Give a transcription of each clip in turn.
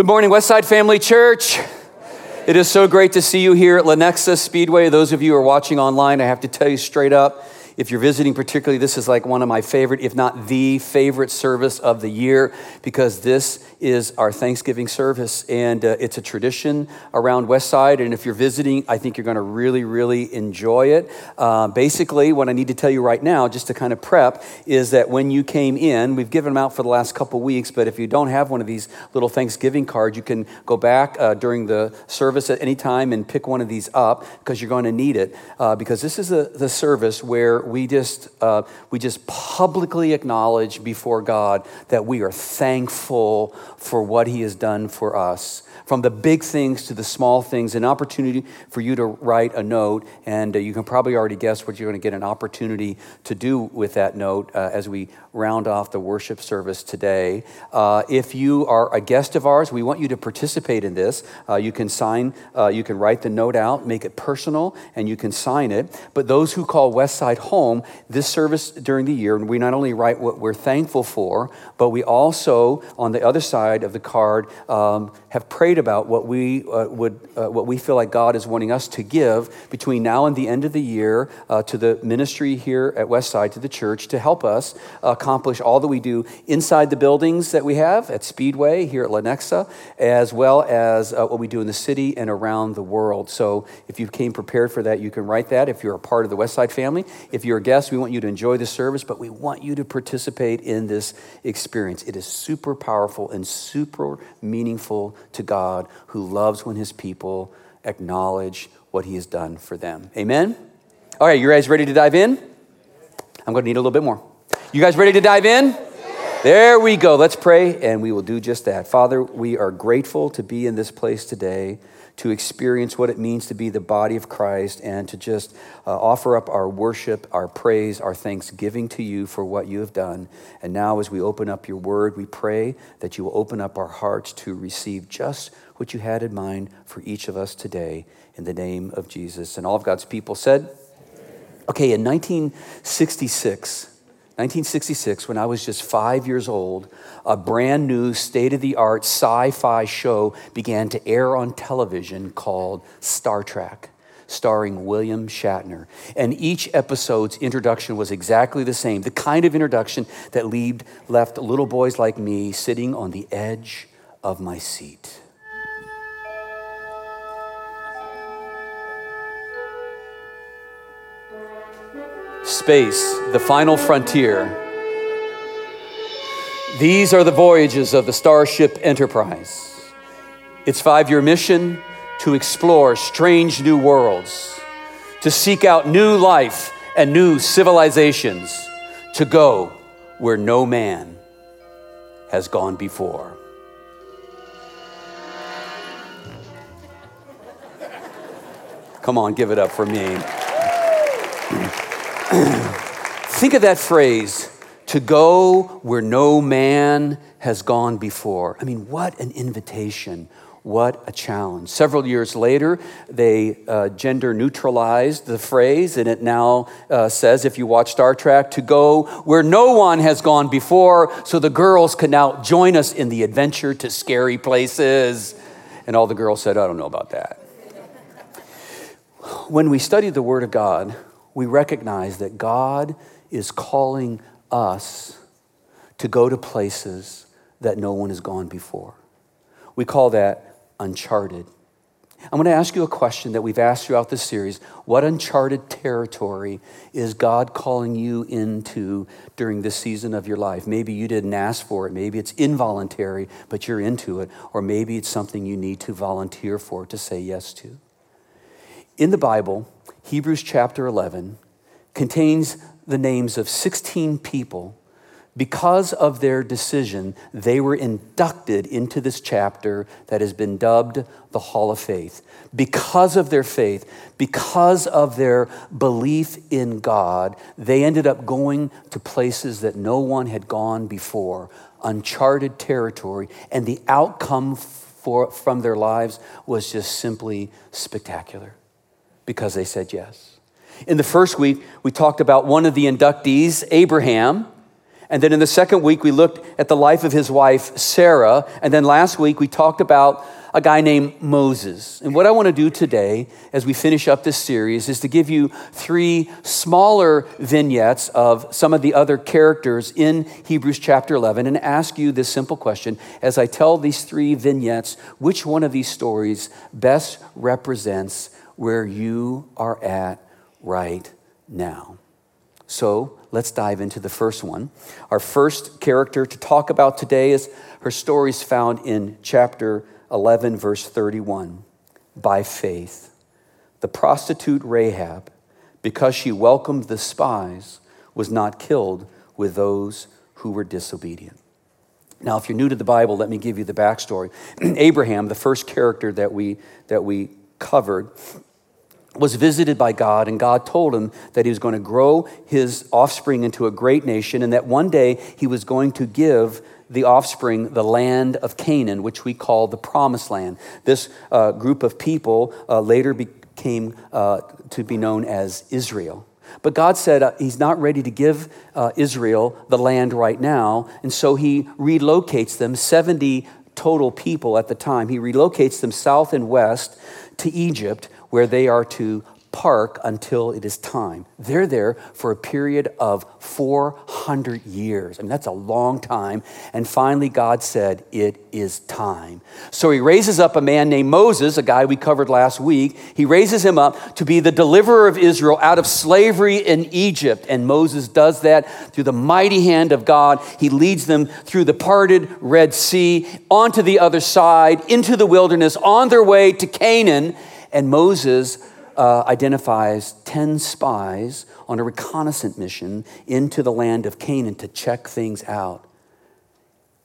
Good morning, Westside Family Church. It is so great to see you here at Lenexa Speedway. Those of you who are watching online, I have to tell you straight up, if you're visiting, particularly, this is like one of my favorite, if not the favorite service of the year, because this is our Thanksgiving service. And uh, it's a tradition around Westside. And if you're visiting, I think you're going to really, really enjoy it. Uh, basically, what I need to tell you right now, just to kind of prep, is that when you came in, we've given them out for the last couple weeks, but if you don't have one of these little Thanksgiving cards, you can go back uh, during the service at any time and pick one of these up because you're going to need it. Uh, because this is a, the service where we just, uh, we just publicly acknowledge before God that we are thankful for what He has done for us. From the big things to the small things, an opportunity for you to write a note, and uh, you can probably already guess what you're going to get an opportunity to do with that note uh, as we round off the worship service today. Uh, if you are a guest of ours, we want you to participate in this. Uh, you can sign, uh, you can write the note out, make it personal, and you can sign it. But those who call Westside home, this service during the year, we not only write what we're thankful for, but we also, on the other side of the card, um, have prayed about what we uh, would, uh, what we feel like God is wanting us to give between now and the end of the year uh, to the ministry here at Westside, to the church, to help us accomplish all that we do inside the buildings that we have at Speedway here at Lenexa, as well as uh, what we do in the city and around the world. So if you came prepared for that, you can write that. If you're a part of the Westside family, if you're a guest, we want you to enjoy the service, but we want you to participate in this experience. It is super powerful and super meaningful to God who loves when his people acknowledge what he has done for them. Amen? All right, you guys ready to dive in? I'm going to need a little bit more. You guys ready to dive in? There we go. Let's pray, and we will do just that. Father, we are grateful to be in this place today, to experience what it means to be the body of Christ, and to just uh, offer up our worship, our praise, our thanksgiving to you for what you have done. And now, as we open up your word, we pray that you will open up our hearts to receive just what you had in mind for each of us today, in the name of Jesus. And all of God's people said, Okay, in 1966, 1966, when I was just five years old, a brand new state of the art sci fi show began to air on television called Star Trek, starring William Shatner. And each episode's introduction was exactly the same the kind of introduction that left little boys like me sitting on the edge of my seat. Space, the final frontier. These are the voyages of the Starship Enterprise. Its five year mission to explore strange new worlds, to seek out new life and new civilizations, to go where no man has gone before. Come on, give it up for me. Think of that phrase to go where no man has gone before. I mean, what an invitation. What a challenge. Several years later, they uh, gender neutralized the phrase, and it now uh, says, if you watch Star Trek, to go where no one has gone before, so the girls can now join us in the adventure to scary places. And all the girls said, I don't know about that. When we study the Word of God, we recognize that God is calling us to go to places that no one has gone before. We call that uncharted. I'm going to ask you a question that we've asked throughout this series. What uncharted territory is God calling you into during this season of your life? Maybe you didn't ask for it. Maybe it's involuntary, but you're into it. Or maybe it's something you need to volunteer for, to say yes to. In the Bible, Hebrews chapter 11 contains the names of 16 people. Because of their decision, they were inducted into this chapter that has been dubbed the Hall of Faith. Because of their faith, because of their belief in God, they ended up going to places that no one had gone before, uncharted territory, and the outcome for, from their lives was just simply spectacular because they said yes. In the first week, we talked about one of the inductees, Abraham, And then in the second week, we looked at the life of his wife, Sarah. And then last week, we talked about a guy named Moses. And what I want to do today, as we finish up this series, is to give you three smaller vignettes of some of the other characters in Hebrews chapter 11 and ask you this simple question as I tell these three vignettes, which one of these stories best represents where you are at right now? So let's dive into the first one. Our first character to talk about today is her story is found in chapter 11, verse 31. By faith, the prostitute Rahab, because she welcomed the spies, was not killed with those who were disobedient. Now, if you're new to the Bible, let me give you the backstory. Abraham, the first character that we, that we covered, was visited by God, and God told him that he was going to grow his offspring into a great nation, and that one day he was going to give the offspring the land of Canaan, which we call the promised land. This uh, group of people uh, later became uh, to be known as Israel. But God said uh, He's not ready to give uh, Israel the land right now, and so He relocates them, 70 total people at the time. He relocates them south and west to Egypt, where they are to park until it is time. They're there for a period of 400 years. I mean, that's a long time. And finally, God said, It is time. So he raises up a man named Moses, a guy we covered last week. He raises him up to be the deliverer of Israel out of slavery in Egypt. And Moses does that through the mighty hand of God. He leads them through the parted Red Sea, onto the other side, into the wilderness, on their way to Canaan. And Moses uh, identifies 10 spies on a reconnaissance mission into the land of Canaan to check things out.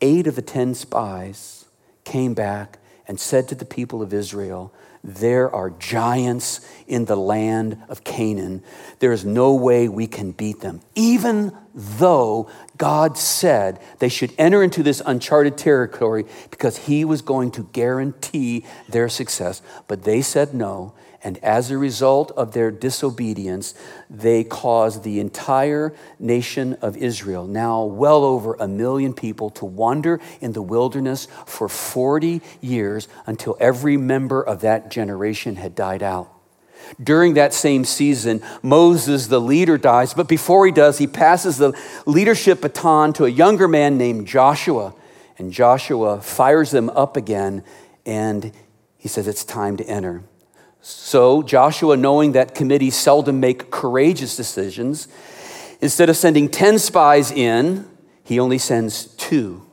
Eight of the 10 spies came back and said to the people of Israel, There are giants in the land of Canaan. There is no way we can beat them. Even though God said they should enter into this uncharted territory because He was going to guarantee their success. But they said no, and as a result of their disobedience, they caused the entire nation of Israel, now well over a million people, to wander in the wilderness for 40 years until every member of that generation had died out. During that same season, Moses, the leader, dies, but before he does, he passes the leadership baton to a younger man named Joshua. And Joshua fires them up again, and he says, It's time to enter. So Joshua, knowing that committees seldom make courageous decisions, instead of sending 10 spies in, he only sends two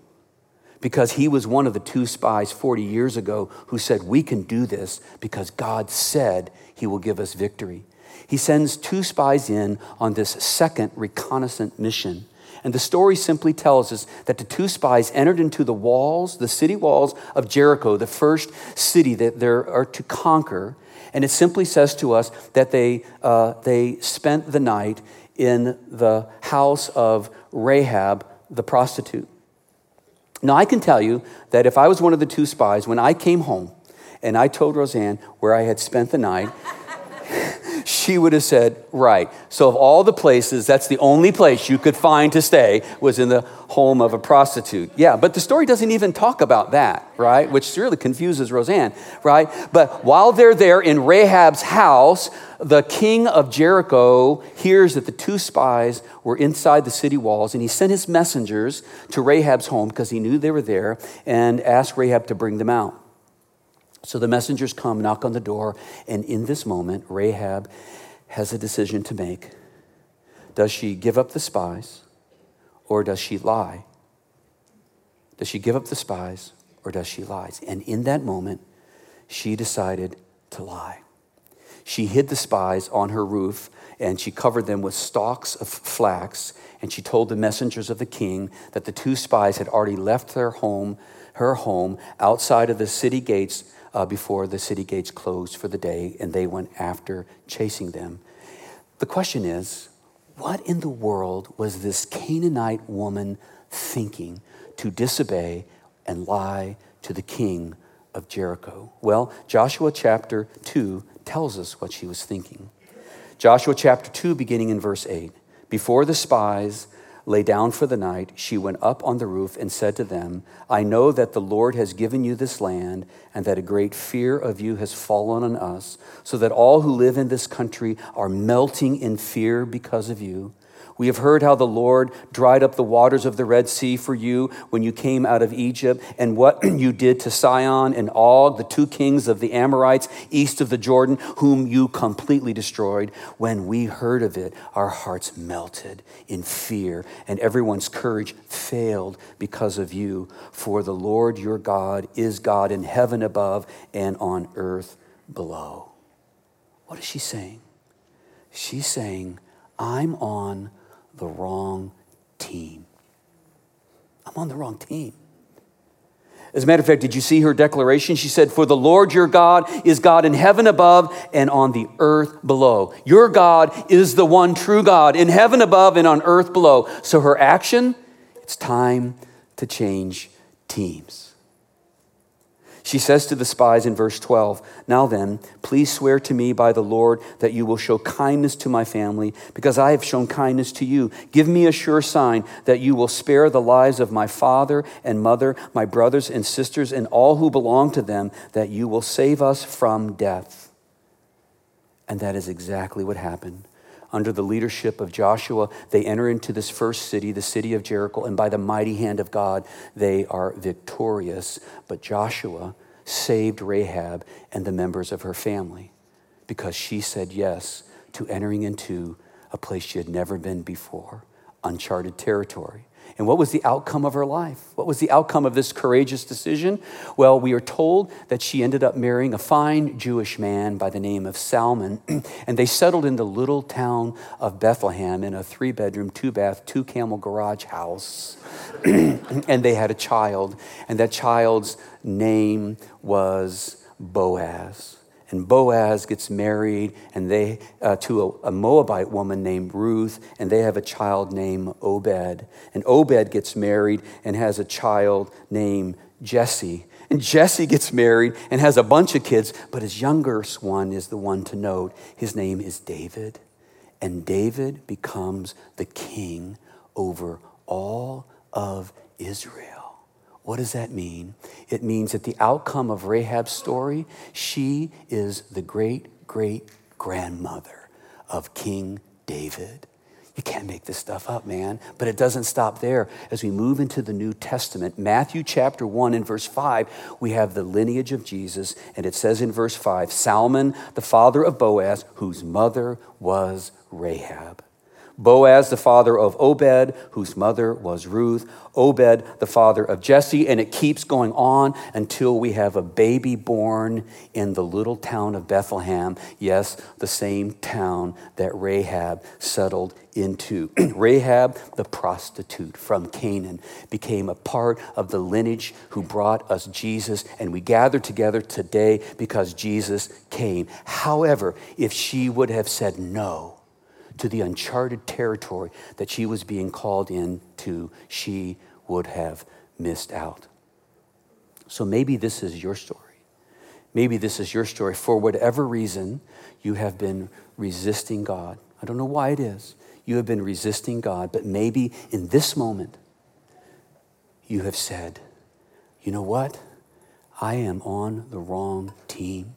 because he was one of the two spies 40 years ago who said, We can do this because God said he will give us victory. He sends two spies in on this second reconnaissance mission. And the story simply tells us that the two spies entered into the walls, the city walls of Jericho, the first city that they are to conquer. And it simply says to us that they, uh, they spent the night in the house of Rahab, the prostitute. Now, I can tell you that if I was one of the two spies, when I came home and I told Rozanne where I had spent the night, she would have said, Right. So, of all the places, that's the only place you could find to stay was in the home of a prostitute. Yeah, but the story doesn't even talk about that, right? Which really confuses Rozanne, right? But while they're there in Rahab's house, the king of Jericho hears that the two spies were inside the city walls, and he sent his messengers to Rahab's home because he knew they were there and asked Rahab to bring them out. So the messengers come, knock on the door, and in this moment, Rahab has a decision to make. Does she give up the spies or does she lie? Does she give up the spies or does she lie? And in that moment, she decided to lie. She hid the spies on her roof and she covered them with stalks of flax. And she told the messengers of the king that the two spies had already left their home, her home, outside of the city gates uh, before the city gates closed for the day, and they went after chasing them. The question is what in the world was this Canaanite woman thinking to disobey and lie to the king of Jericho? Well, Joshua chapter 2 tells us what she was thinking. Joshua chapter 2, beginning in verse 8. Before the spies lay down for the night, she went up on the roof and said to them, I know that the Lord has given you this land, and that a great fear of you has fallen on us, so that all who live in this country are melting in fear because of you. We have heard how the Lord dried up the waters of the Red Sea for you when you came out of Egypt, and what you did to Sihon and Og, the two kings of the Amorites east of the Jordan, whom you completely destroyed. When we heard of it, our hearts melted in fear, and everyone's courage failed because of you. For the Lord your God is God in heaven above and on earth below. What is she saying? She's saying, I'm on the wrong team. I'm on the wrong team. As a matter of fact, did you see her declaration? She said, For the Lord your God is God in heaven above and on the earth below. Your God is the one true God in heaven above and on earth below. So her action, it's time to change teams. She says to the spies in verse 12, Now then, please swear to me by the Lord that you will show kindness to my family, because I have shown kindness to you. Give me a sure sign that you will spare the lives of my father and mother, my brothers and sisters, and all who belong to them, that you will save us from death. And that is exactly what happened under the leadership of Joshua, they enter into this first city, the city of Jericho, and by the mighty hand of God, they are victorious. But Joshua saved Rahab and the members of her family because she said yes to entering into a place she had never been before, uncharted territory. And what was the outcome of her life? What was the outcome of this courageous decision? Well, we are told that she ended up marrying a fine Jewish man by the name of Salmon, and they settled in the little town of Bethlehem in a three bedroom, two bath, two camel garage house. and they had a child, and that child's name was Boaz and Boaz gets married and they uh, to a, a, Moabite woman named Ruth, and they have a child named Obed. And Obed gets married and has a child named Jesse. And Jesse gets married and has a bunch of kids, but his youngest one is the one to note. His name is David. And David becomes the king over all of Israel. What does that mean? It means that the outcome of Rahab's story, she is the great great grandmother of King David. You can't make this stuff up, man. But it doesn't stop there. As we move into the New Testament, Matthew chapter 1 and verse 5, we have the lineage of Jesus. And it says in verse 5 Salmon, the father of Boaz, whose mother was Rahab. Boaz, the father of Obed, whose mother was Ruth, Obed, the father of Jesse, and it keeps going on until we have a baby born in the little town of Bethlehem. Yes, the same town that Rahab settled into. Rahab, the prostitute from Canaan, became a part of the lineage who brought us Jesus, and we gather together today because Jesus came. However, if she would have said no, to the uncharted territory that she was being called into, she would have missed out. So maybe this is your story. Maybe this is your story. For whatever reason, you have been resisting God. I don't know why it is. You have been resisting God, but maybe in this moment, you have said, you know what? I am on the wrong team.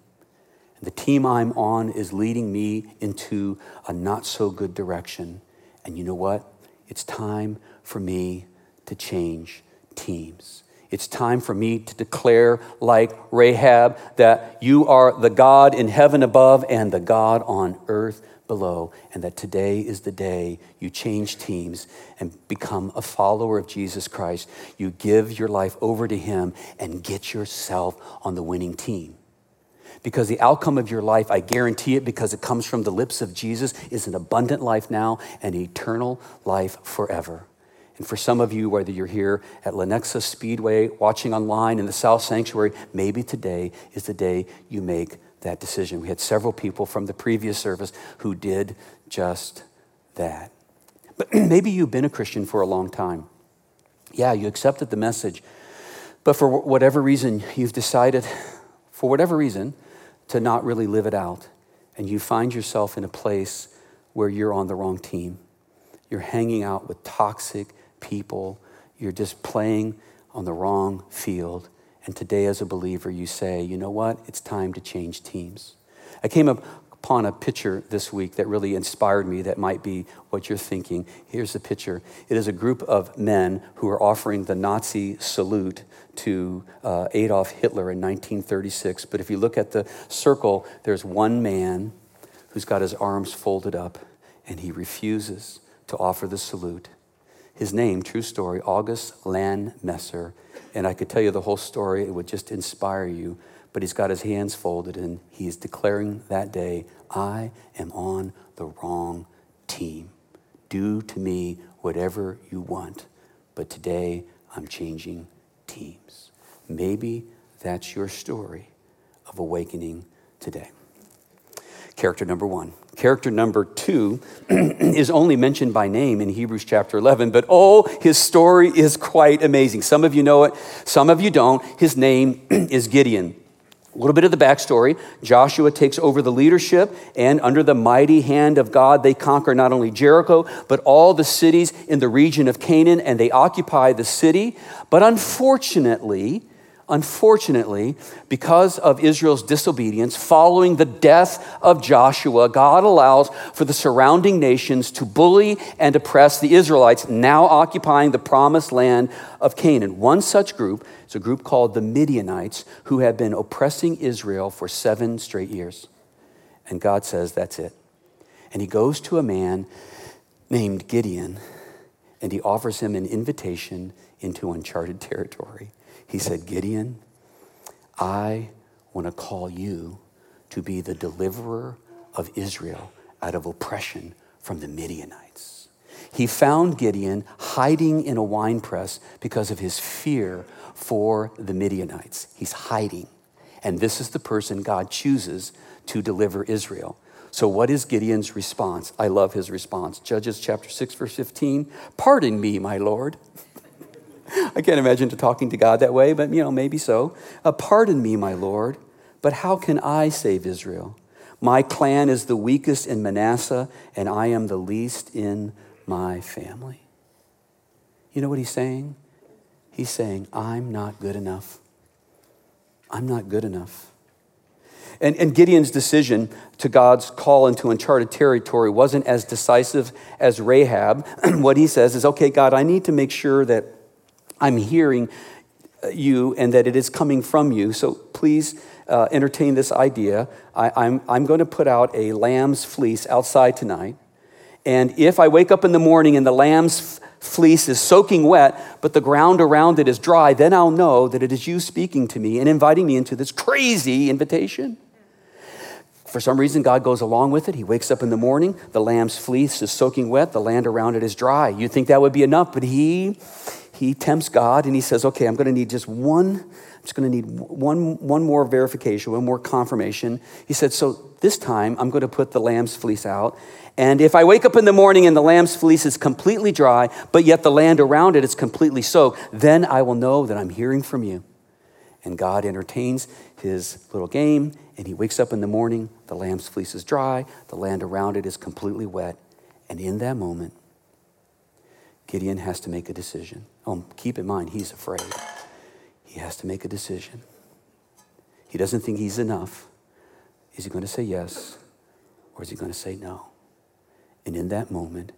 The team I'm on is leading me into a not so good direction. And you know what? It's time for me to change teams. It's time for me to declare, like Rahab, that you are the God in heaven above and the God on earth below, and that today is the day you change teams and become a follower of Jesus Christ. You give your life over to Him and get yourself on the winning team because the outcome of your life, I guarantee it because it comes from the lips of Jesus, is an abundant life now and eternal life forever. And for some of you, whether you're here at Lenexa Speedway, watching online in the South Sanctuary, maybe today is the day you make that decision. We had several people from the previous service who did just that. But maybe you've been a Christian for a long time. Yeah, you accepted the message, but for whatever reason, you've decided, for whatever reason, to not really live it out. And you find yourself in a place where you're on the wrong team. You're hanging out with toxic people. You're just playing on the wrong field. And today, as a believer, you say, you know what? It's time to change teams. I came upon a picture this week that really inspired me that might be what you're thinking. Here's the picture it is a group of men who are offering the Nazi salute to uh, Adolf Hitler in 1936. But if you look at the circle, there's one man who's got his arms folded up and he refuses to offer the salute. His name, true story, August Landmesser. And I could tell you the whole story, it would just inspire you. But he's got his hands folded and he's declaring that day, I am on the wrong team. Do to me whatever you want. But today I'm changing teams. Maybe that's your story of awakening today. Character number one. Character number two is only mentioned by name in Hebrews chapter 11, but oh, his story is quite amazing. Some of you know it, some of you don't. His name is Gideon. A little bit of the backstory Joshua takes over the leadership, and under the mighty hand of God, they conquer not only Jericho, but all the cities in the region of Canaan, and they occupy the city. But unfortunately, Unfortunately, because of Israel's disobedience, following the death of Joshua, God allows for the surrounding nations to bully and oppress the Israelites, now occupying the promised land of Canaan. One such group is a group called the Midianites, who have been oppressing Israel for seven straight years. And God says, That's it. And he goes to a man named Gideon, and he offers him an invitation into uncharted territory. He said, Gideon, I want to call you to be the deliverer of Israel out of oppression from the Midianites. He found Gideon hiding in a wine press because of his fear for the Midianites. He's hiding. And this is the person God chooses to deliver Israel. So, what is Gideon's response? I love his response. Judges chapter 6, verse 15 Pardon me, my Lord. I can't imagine talking to God that way, but you know, maybe so. Uh, Pardon me, my Lord, but how can I save Israel? My clan is the weakest in Manasseh, and I am the least in my family. You know what he's saying? He's saying, I'm not good enough. I'm not good enough. And, and, Gideon's decision to God's call into uncharted territory wasn't as decisive as Rahab. what he says is, okay, God, I need to make sure that I'm hearing you and that it is coming from you. So please uh, entertain this idea. I, I'm, I'm going to put out a lamb's fleece outside tonight. And if I wake up in the morning and the lamb's fleece is soaking wet, but the ground around it is dry, then I'll know that it is you speaking to me and inviting me into this crazy invitation. For some reason, God goes along with it. He wakes up in the morning, the lamb's fleece is soaking wet, the land around it is dry. You'd think that would be enough, but he he tempts God and he says, okay, I'm going to need just one, I'm just going to need one, one more verification, one more confirmation. He said, so this time I'm going to put the lamb's fleece out. And if I wake up in the morning and the lamb's fleece is completely dry, but yet the land around it is completely soaked, then I will know that I'm hearing from you. And God entertains his little game, and he wakes up in the morning, the lamb's fleece is dry, the land around it is completely wet. And in that moment, Gideon has to make a decision. Oh, keep in mind, he's afraid. He has to make a decision. He doesn't think he's enough. Is he going to say yes or is he going to say no? And in that moment,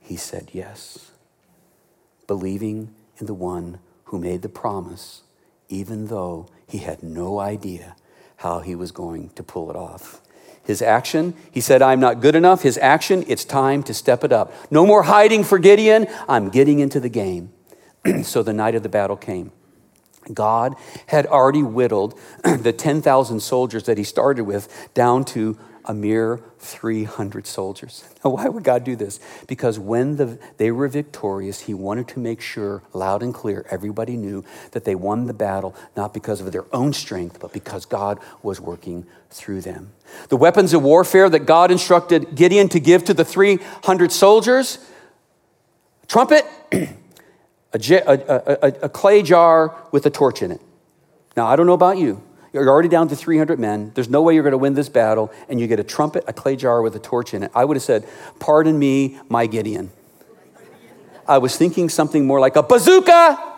he said yes, believing in the one who made the promise, even though he had no idea how he was going to pull it off. His action, he said, I'm not good enough. His action, it's time to step it up. No more hiding for Gideon. I'm getting into the game. so the night of the battle came. God had already whittled the 10,000 soldiers that he started with down to a mere 300 soldiers. Now, why would God do this? Because when the, they were victorious, He wanted to make sure, loud and clear, everybody knew that they won the battle not because of their own strength, but because God was working through them. The weapons of warfare that God instructed Gideon to give to the 300 soldiers trumpet, a, a, a, a clay jar with a torch in it. Now, I don't know about you. You're already down to 300 men. There's no way you're going to win this battle. And you get a trumpet, a clay jar with a torch in it. I would have said, Pardon me, my Gideon. I was thinking something more like a bazooka.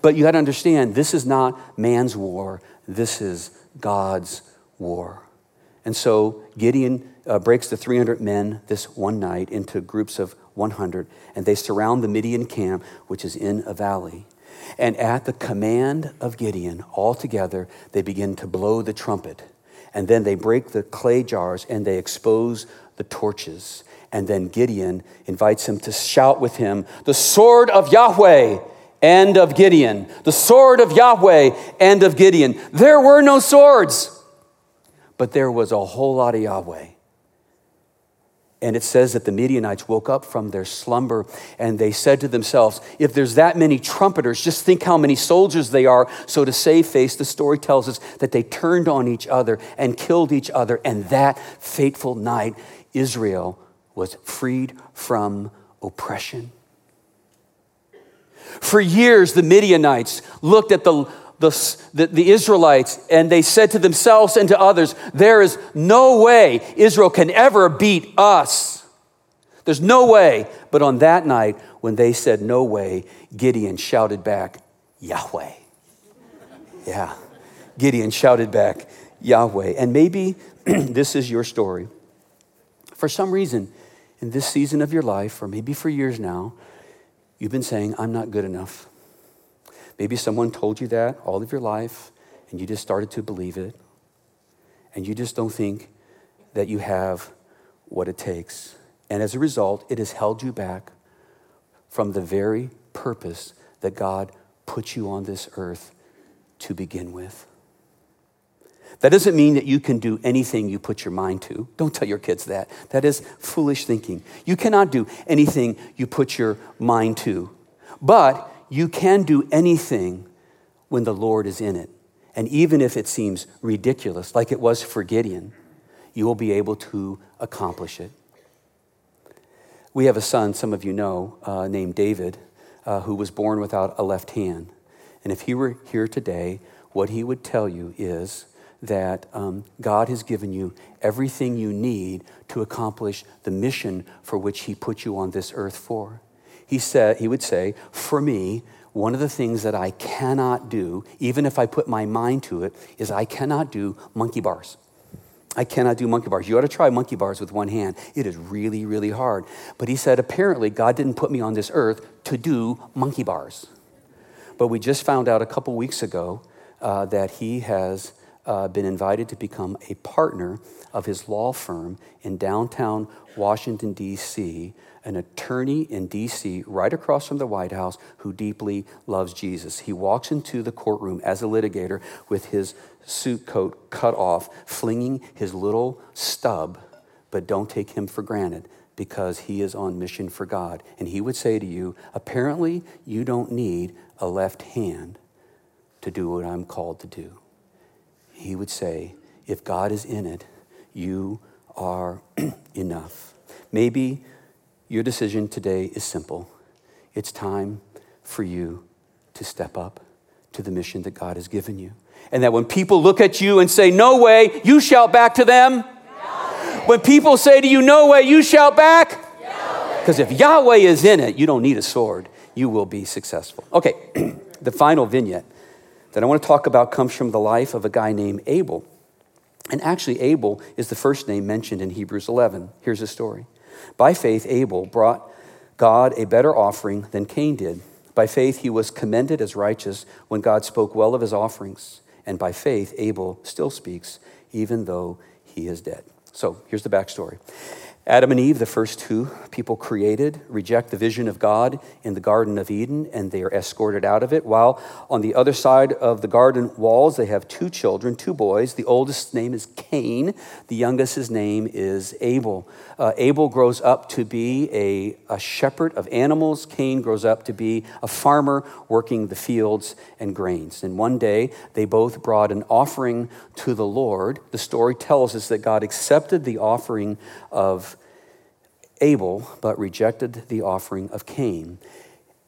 But you got to understand, this is not man's war, this is God's war. And so Gideon uh, breaks the 300 men this one night into groups of 100, and they surround the Midian camp, which is in a valley. And at the command of Gideon, all together, they begin to blow the trumpet. And then they break the clay jars and they expose the torches. And then Gideon invites him to shout with him, The sword of Yahweh and of Gideon. The sword of Yahweh and of Gideon. There were no swords, but there was a whole lot of Yahweh. And it says that the Midianites woke up from their slumber and they said to themselves, If there's that many trumpeters, just think how many soldiers they are. So, to save face, the story tells us that they turned on each other and killed each other. And that fateful night, Israel was freed from oppression. For years, the Midianites looked at the the, the, the, Israelites and they said to themselves and to others, There is no way Israel can ever beat us. There's no way. But on that night, when they said no way, Gideon shouted back, Yahweh. Yeah. Gideon shouted back, Yahweh. And maybe this is your story. For some reason, in this season of your life, or maybe for years now, you've been saying, I'm not good enough. Maybe someone told you that all of your life and you just started to believe it. And you just don't think that you have what it takes. And as a result, it has held you back from the very purpose that God put you on this earth to begin with. That doesn't mean that you can do anything you put your mind to. Don't tell your kids that. That is foolish thinking. You cannot do anything you put your mind to. But you can do anything when the Lord is in it. And even if it seems ridiculous, like it was for Gideon, you will be able to accomplish it. We have a son, some of you know, uh, named David, uh, who was born without a left hand. And if he were here today, what he would tell you is that um, God has given you everything you need to accomplish the mission for which he put you on this earth for he said he would say, "For me, one of the things that I cannot do, even if I put my mind to it, is I cannot do monkey bars. I cannot do monkey bars. You ought to try monkey bars with one hand. It is really, really hard. But he said, apparently, God didn't put me on this earth to do monkey bars. But we just found out a couple weeks ago uh, that he has uh, been invited to become a partner of his law firm in downtown Washington, D.C., an attorney in D.C., right across from the White House, who deeply loves Jesus. He walks into the courtroom as a litigator with his suit coat cut off, flinging his little stub, but don't take him for granted because he is on mission for God. And he would say to you, apparently, you don't need a left hand to do what I'm called to do. He would say, if God is in it, you are enough. Maybe your decision today is simple. It's time for you to step up to the mission that God has given you. And that when people look at you and say, No way, you shout back to them. When people say to you, No way, you shout back. Because if Yahweh is in it, you don't need a sword. You will be successful. Okay, the final vignette that I want to talk about comes from the life of a guy named Abel. And actually, Abel is the first name mentioned in Hebrews 11. Here's the story. By faith, Abel brought God a better offering than Cain did. By faith, he was commended as righteous when God spoke well of his offerings. And by faith, Abel still speaks, even though he is dead. So here's the backstory. Adam and Eve, the first two people created, reject the vision of God in the Garden of Eden and they are escorted out of it. While on the other side of the garden walls, they have two children, two boys. The oldest name is Cain, the youngest's name is Abel. Uh, Abel grows up to be a, a shepherd of animals, Cain grows up to be a farmer working the fields and grains. And one day, they both brought an offering to the Lord. The story tells us that God accepted the offering of Abel, but rejected the offering of Cain.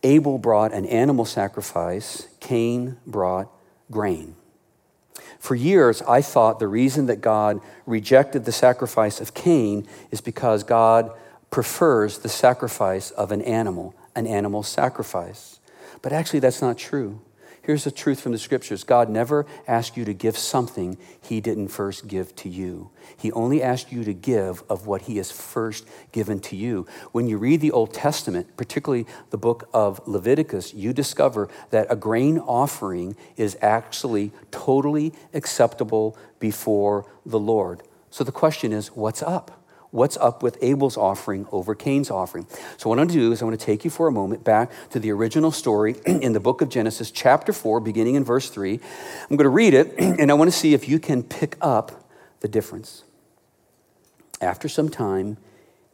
Abel brought an animal sacrifice, Cain brought grain. For years, I thought the reason that God rejected the sacrifice of Cain is because God prefers the sacrifice of an animal, an animal sacrifice. But actually, that's not true. Here's the truth from the scriptures God never asked you to give something he didn't first give to you. He only asked you to give of what he has first given to you. When you read the Old Testament, particularly the book of Leviticus, you discover that a grain offering is actually totally acceptable before the Lord. So the question is what's up? What's up with Abel's offering over Cain's offering. So, what I'm going to do is I want to take you for a moment back to the original story in the book of Genesis, chapter 4, beginning in verse 3. I'm going to read it, and I want to see if you can pick up the difference. After some time,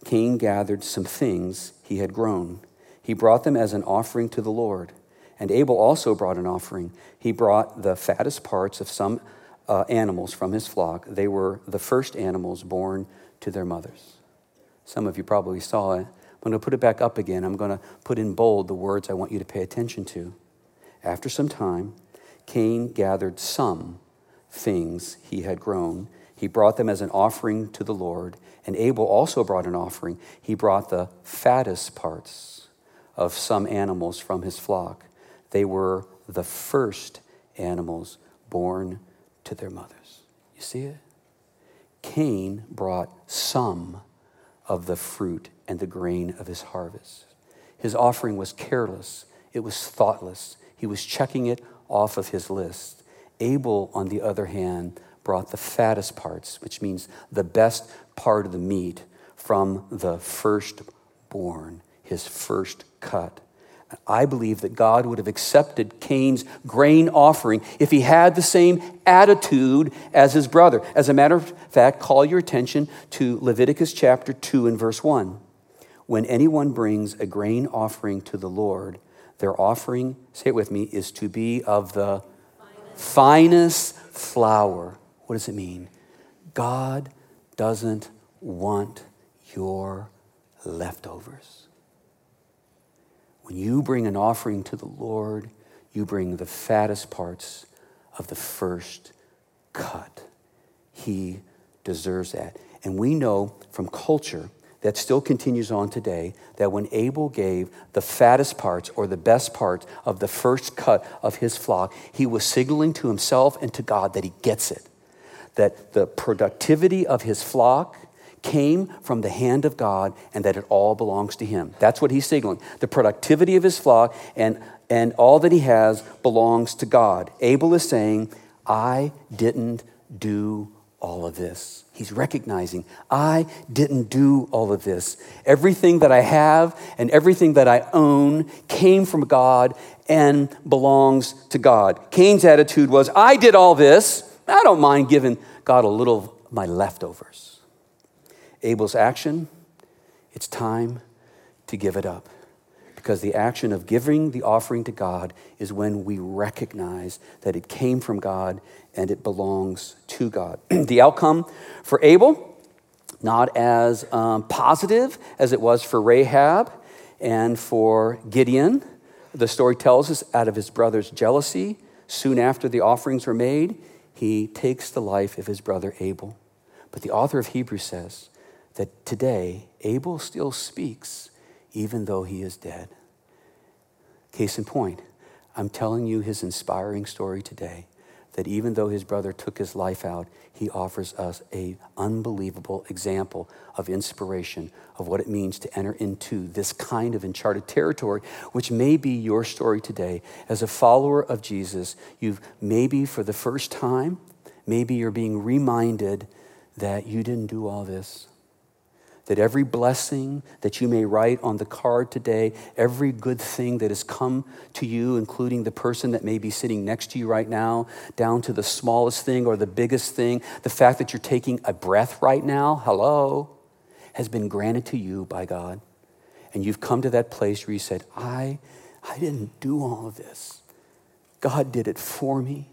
Cain gathered some things he had grown. He brought them as an offering to the Lord. And Abel also brought an offering. He brought the fattest parts of some uh, animals from his flock. They were the first animals born to their mothers. Some of you probably saw it. I'm going to put it back up again. I'm going to put in bold the words I want you to pay attention to. After some time, Cain gathered some things he had grown. He brought them as an offering to the Lord, and Abel also brought an offering. He brought the fattest parts of some animals from his flock. They were the first animals born to their mothers. You see it? Cain brought some of the fruit and the grain of his harvest. His offering was careless, it was thoughtless. He was checking it off of his list. Abel, on the other hand, brought the fattest parts, which means the best part of the meat from the firstborn, his first cut. I believe that God would have accepted Cain's grain offering if he had the same attitude as his brother. As a matter of fact, call your attention to Leviticus chapter 2 and verse 1. When anyone brings a grain offering to the Lord, their offering, say it with me, is to be of the finest, finest flour. What does it mean? God doesn't want your leftovers. When you bring an offering to the Lord, you bring the fattest parts of the first cut. He deserves that. And we know from culture that still continues on today that when Abel gave the fattest parts or the best parts of the first cut of his flock, he was signaling to himself and to God that he gets it. That the productivity of his flock came from the hand of God and that it all belongs to him. That's what he's signaling. The productivity of his flock and, and all that he has belongs to God. Abel is saying, I didn't do all of this. He's recognizing, I didn't do all of this. Everything that I have and everything that I own came from God and belongs to God. Cain's attitude was, I did all this. I don't mind giving God a little of my leftovers. Abel's action, it's time to give it up. Because the action of giving the offering to God is when we recognize that it came from God and it belongs to God. the outcome for Abel, not as um, positive as it was for Rahab and for Gideon. The story tells us out of his brother's jealousy, soon after the offerings were made, he takes the life of his brother Abel. But the author of Hebrews says, that today Abel still speaks even though he is dead. Case in point, I'm telling you his inspiring story today that even though his brother took his life out, he offers us a unbelievable example of inspiration of what it means to enter into this kind of uncharted territory, which may be your story today. As a follower of Jesus, you've maybe for the first time, maybe you're being reminded that you didn't do all this that every blessing that you may write on the card today, every good thing that has come to you, including the person that may be sitting next to you right now, down to the smallest thing or the biggest thing, the fact that you're taking a breath right now, hello, has been granted to you by God. And you've come to that place where you said, I, I didn't do all of this. God did it for me.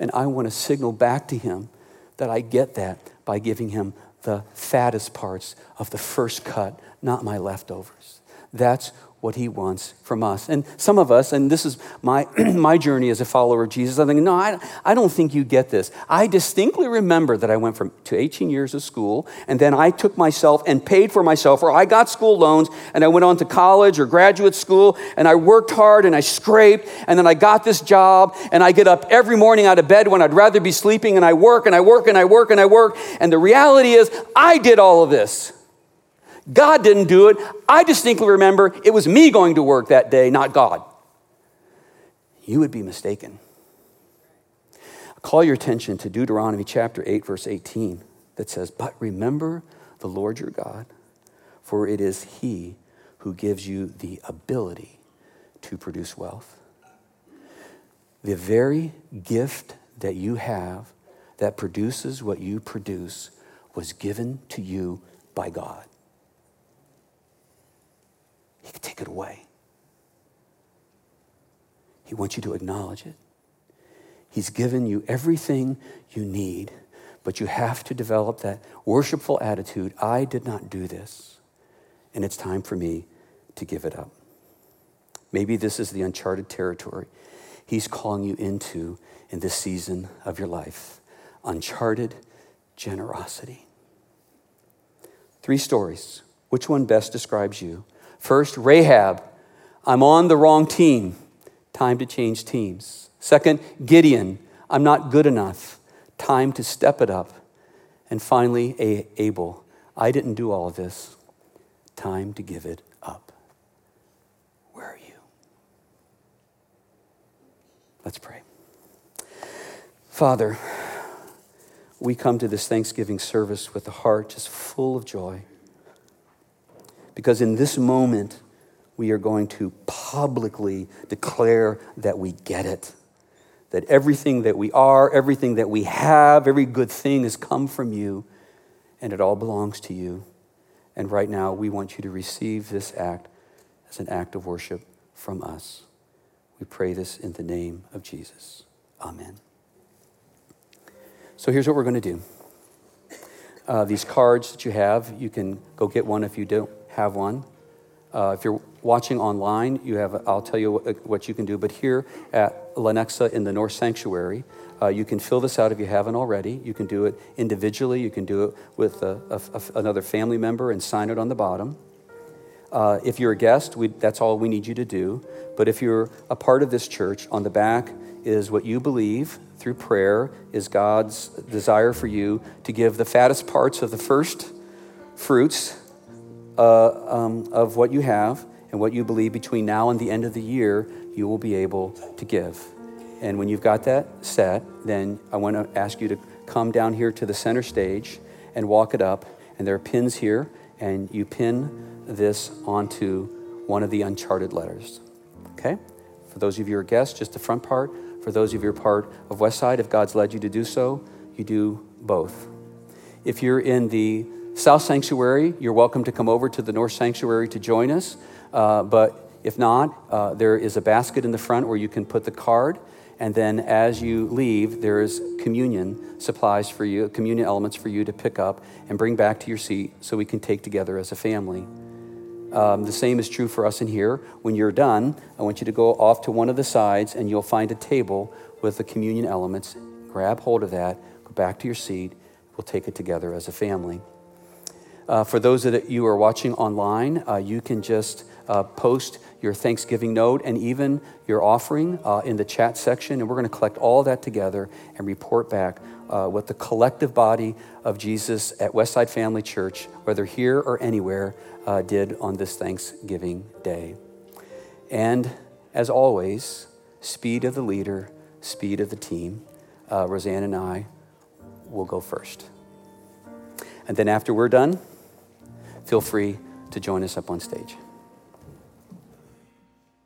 And I want to signal back to him that I get that by giving him the fattest parts of the first cut, not my leftovers. That's what he wants from us. And some of us, and this is my, my journey as a follower of Jesus, I think, no, I, I don't think you get this. I distinctly remember that I went from to 18 years of school, and then I took myself and paid for myself, or I got school loans, and I went on to college or graduate school, and I worked hard and I scraped, and then I got this job, and I get up every morning out of bed when I'd rather be sleeping, and I work and I work and I work and I work. And the reality is, I did all of this. God didn't do it. I distinctly remember it was me going to work that day, not God. You would be mistaken. I call your attention to Deuteronomy chapter 8, verse 18, that says, But remember the Lord your God, for it is He who gives you the ability to produce wealth. The very gift that you have that produces what you produce was given to you by God. He could take it away. He wants you to acknowledge it. He's given you everything you need, but you have to develop that worshipful attitude I did not do this, and it's time for me to give it up. Maybe this is the uncharted territory He's calling you into in this season of your life uncharted generosity. Three stories. Which one best describes you? First, Rahab, I'm on the wrong team. Time to change teams. Second, Gideon, I'm not good enough. Time to step it up. And finally, Abel, I didn't do all of this. Time to give it up. Where are you? Let's pray. Father, we come to this Thanksgiving service with a heart just full of joy. Because in this moment, we are going to publicly declare that we get it. That everything that we are, everything that we have, every good thing has come from you, and it all belongs to you. And right now, we want you to receive this act as an act of worship from us. We pray this in the name of Jesus. Amen. So here's what we're going to do. Uh, these cards that you have, you can go get one if you don't have one. Uh, if you're watching online, you have, I'll tell you what, what, you can do. But here at Lenexa in the North Sanctuary, uh, you can fill this out if you haven't already. You can do it individually. You can do it with a, a, another family member and sign it on the bottom. Uh, if you're a guest, we, that's all we need you to do. But if you're a part of this church, on the back is what you believe through prayer is God's desire for you to give the fattest parts of the first fruits uh, um, of what you have and what you believe between now and the end of the year, you will be able to give. And when you've got that set, then I want to ask you to come down here to the center stage and walk it up. And there are pins here, and you pin this onto one of the uncharted letters. Okay? For those of you who are guests, just the front part. For those of you who are part of Westside, if God's led you to do so, you do both. If you're in the South Sanctuary, you're welcome to come over to the North Sanctuary to join us. Uh, but if not, uh, there is a basket in the front where you can put the card. And then as you leave, there is communion supplies for you, communion elements for you to pick up and bring back to your seat so we can take together as a family. Um, the same is true for us in here. When you're done, I want you to go off to one of the sides and you'll find a table with the communion elements. Grab hold of that, go back to your seat. We'll take it together as a family. Uh, for those that you are watching online, uh, you can just uh, post your Thanksgiving note and even your offering uh, in the chat section, and we're going to collect all that together and report back uh, what the collective body of Jesus at Westside Family Church, whether here or anywhere, uh, did on this Thanksgiving day. And as always, speed of the leader, speed of the team. Rozanne and I will go first. And then after we're done, feel free to join us up on stage.